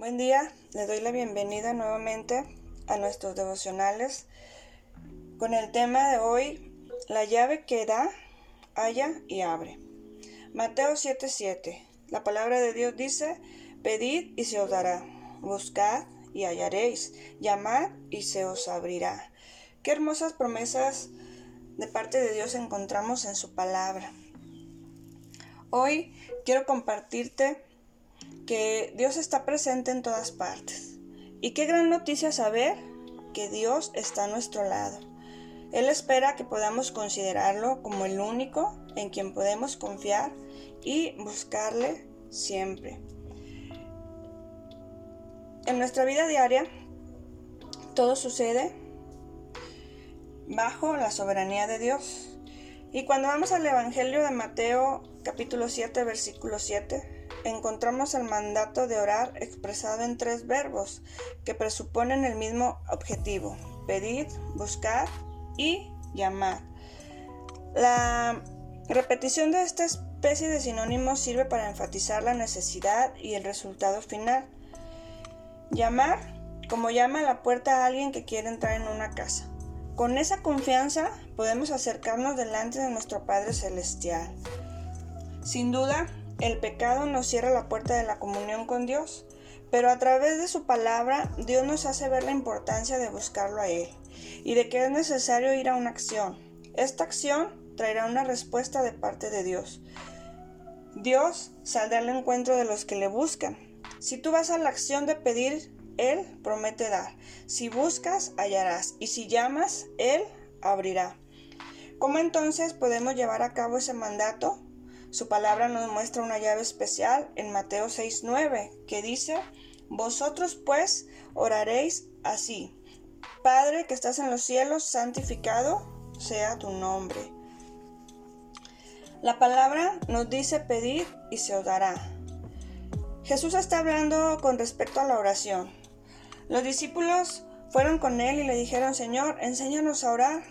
Buen día, le doy la bienvenida nuevamente a nuestros devocionales con el tema de hoy, la llave que da, halla y abre. Mateo 7:7. La palabra de Dios dice, pedid y se os dará, buscad y hallaréis, llamad y se os abrirá. Qué hermosas promesas de parte de Dios encontramos en su palabra. Hoy quiero compartirte que Dios está presente en todas partes. Y qué gran noticia saber que Dios está a nuestro lado. Él espera que podamos considerarlo como el único en quien podemos confiar y buscarle siempre. En nuestra vida diaria, todo sucede bajo la soberanía de Dios. Y cuando vamos al Evangelio de Mateo capítulo 7 versículo 7, encontramos el mandato de orar expresado en tres verbos que presuponen el mismo objetivo, pedir, buscar y llamar. La repetición de esta especie de sinónimos sirve para enfatizar la necesidad y el resultado final. Llamar, como llama a la puerta a alguien que quiere entrar en una casa. Con esa confianza podemos acercarnos delante de nuestro Padre Celestial. Sin duda, el pecado nos cierra la puerta de la comunión con Dios, pero a través de su palabra Dios nos hace ver la importancia de buscarlo a Él y de que es necesario ir a una acción. Esta acción traerá una respuesta de parte de Dios. Dios saldrá al encuentro de los que le buscan. Si tú vas a la acción de pedir, Él promete dar. Si buscas, hallarás. Y si llamas, Él abrirá. ¿Cómo entonces podemos llevar a cabo ese mandato? Su palabra nos muestra una llave especial en Mateo 6:9, que dice, Vosotros pues oraréis así, Padre que estás en los cielos, santificado sea tu nombre. La palabra nos dice pedir y se os dará. Jesús está hablando con respecto a la oración. Los discípulos fueron con él y le dijeron, Señor, enséñanos a orar.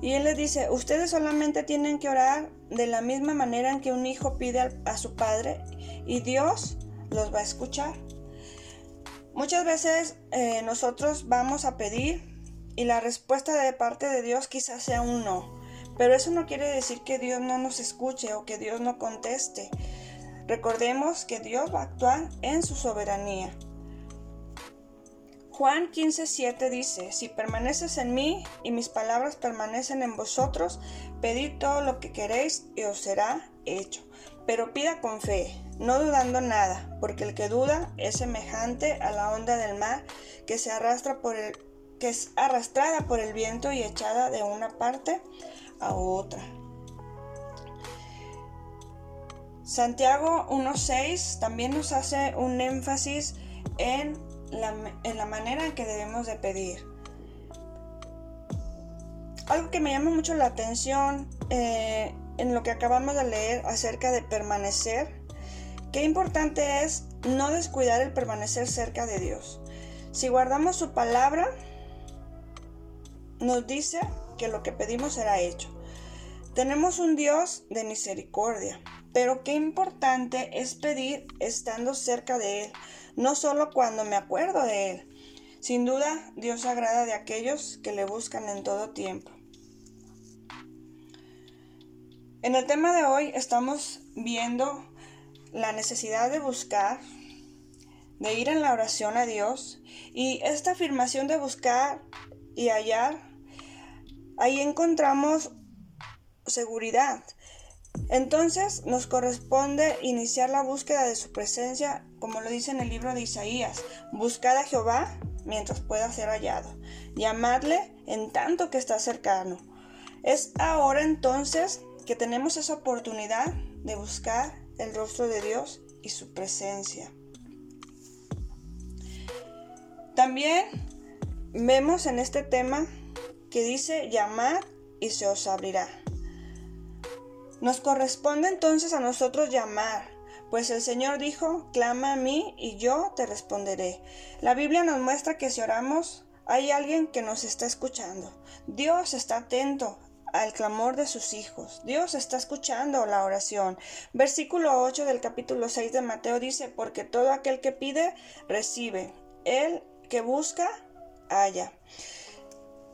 Y él les dice, ustedes solamente tienen que orar de la misma manera en que un hijo pide a su padre y Dios los va a escuchar. Muchas veces eh, nosotros vamos a pedir y la respuesta de parte de Dios quizás sea un no, pero eso no quiere decir que Dios no nos escuche o que Dios no conteste. Recordemos que Dios va a actuar en su soberanía. Juan 15:7 dice, Si permaneces en mí y mis palabras permanecen en vosotros, pedid todo lo que queréis y os será hecho. Pero pida con fe, no dudando nada, porque el que duda es semejante a la onda del mar que se arrastra por el que es arrastrada por el viento y echada de una parte a otra. Santiago 1.6 también nos hace un énfasis en en la manera en que debemos de pedir. Algo que me llama mucho la atención eh, en lo que acabamos de leer acerca de permanecer, qué importante es no descuidar el permanecer cerca de Dios. Si guardamos su palabra, nos dice que lo que pedimos será hecho. Tenemos un Dios de misericordia, pero qué importante es pedir estando cerca de Él, no solo cuando me acuerdo de Él. Sin duda, Dios agrada de aquellos que le buscan en todo tiempo. En el tema de hoy estamos viendo la necesidad de buscar, de ir en la oración a Dios y esta afirmación de buscar y hallar, ahí encontramos seguridad. Entonces nos corresponde iniciar la búsqueda de su presencia, como lo dice en el libro de Isaías. Buscad a Jehová mientras pueda ser hallado. Llamadle en tanto que está cercano. Es ahora entonces que tenemos esa oportunidad de buscar el rostro de Dios y su presencia. También vemos en este tema que dice llamad y se os abrirá. Nos corresponde entonces a nosotros llamar, pues el Señor dijo, clama a mí y yo te responderé. La Biblia nos muestra que si oramos, hay alguien que nos está escuchando. Dios está atento al clamor de sus hijos. Dios está escuchando la oración. Versículo 8 del capítulo 6 de Mateo dice, porque todo aquel que pide, recibe. El que busca, halla.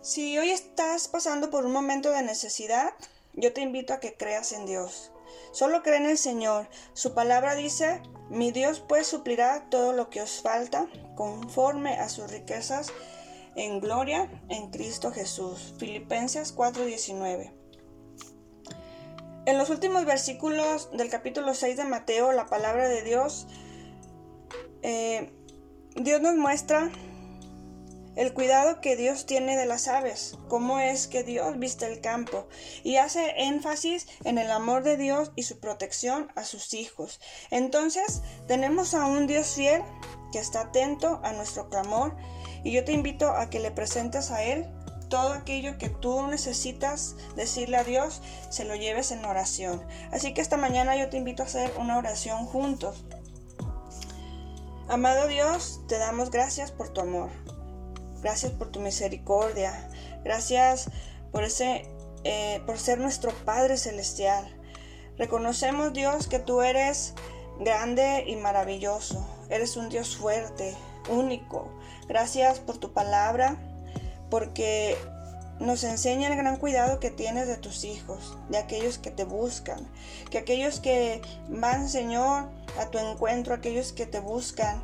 Si hoy estás pasando por un momento de necesidad, yo te invito a que creas en Dios. Solo cree en el Señor. Su palabra dice, mi Dios pues suplirá todo lo que os falta conforme a sus riquezas en gloria en Cristo Jesús. Filipenses 4:19. En los últimos versículos del capítulo 6 de Mateo, la palabra de Dios, eh, Dios nos muestra el cuidado que Dios tiene de las aves, cómo es que Dios viste el campo, y hace énfasis en el amor de Dios y su protección a sus hijos. Entonces, tenemos a un Dios fiel que está atento a nuestro clamor, y yo te invito a que le presentes a Él todo aquello que tú necesitas decirle a Dios, se lo lleves en oración. Así que esta mañana yo te invito a hacer una oración juntos. Amado Dios, te damos gracias por tu amor. Gracias por tu misericordia. Gracias por ese eh, por ser nuestro Padre celestial. Reconocemos, Dios, que tú eres grande y maravilloso. Eres un Dios fuerte, único. Gracias por tu palabra, porque nos enseña el gran cuidado que tienes de tus hijos, de aquellos que te buscan, que aquellos que van, Señor, a tu encuentro, aquellos que te buscan,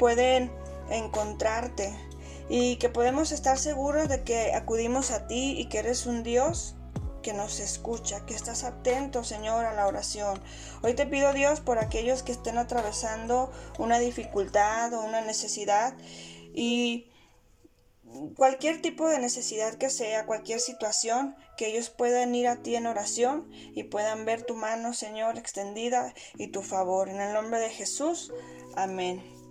pueden encontrarte, y que podemos estar seguros de que acudimos a ti y que eres un Dios que nos escucha, que estás atento, Señor, a la oración. Hoy te pido, Dios, por aquellos que estén atravesando una dificultad o una necesidad y cualquier tipo de necesidad que sea, cualquier situación, que ellos puedan ir a ti en oración y puedan ver tu mano, Señor, extendida y tu favor. En el nombre de Jesús, amén.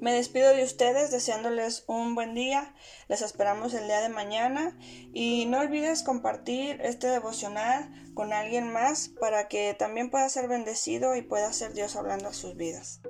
Me despido de ustedes deseándoles un buen día. Les esperamos el día de mañana y no olvides compartir este devocional con alguien más para que también pueda ser bendecido y pueda ser Dios hablando a sus vidas.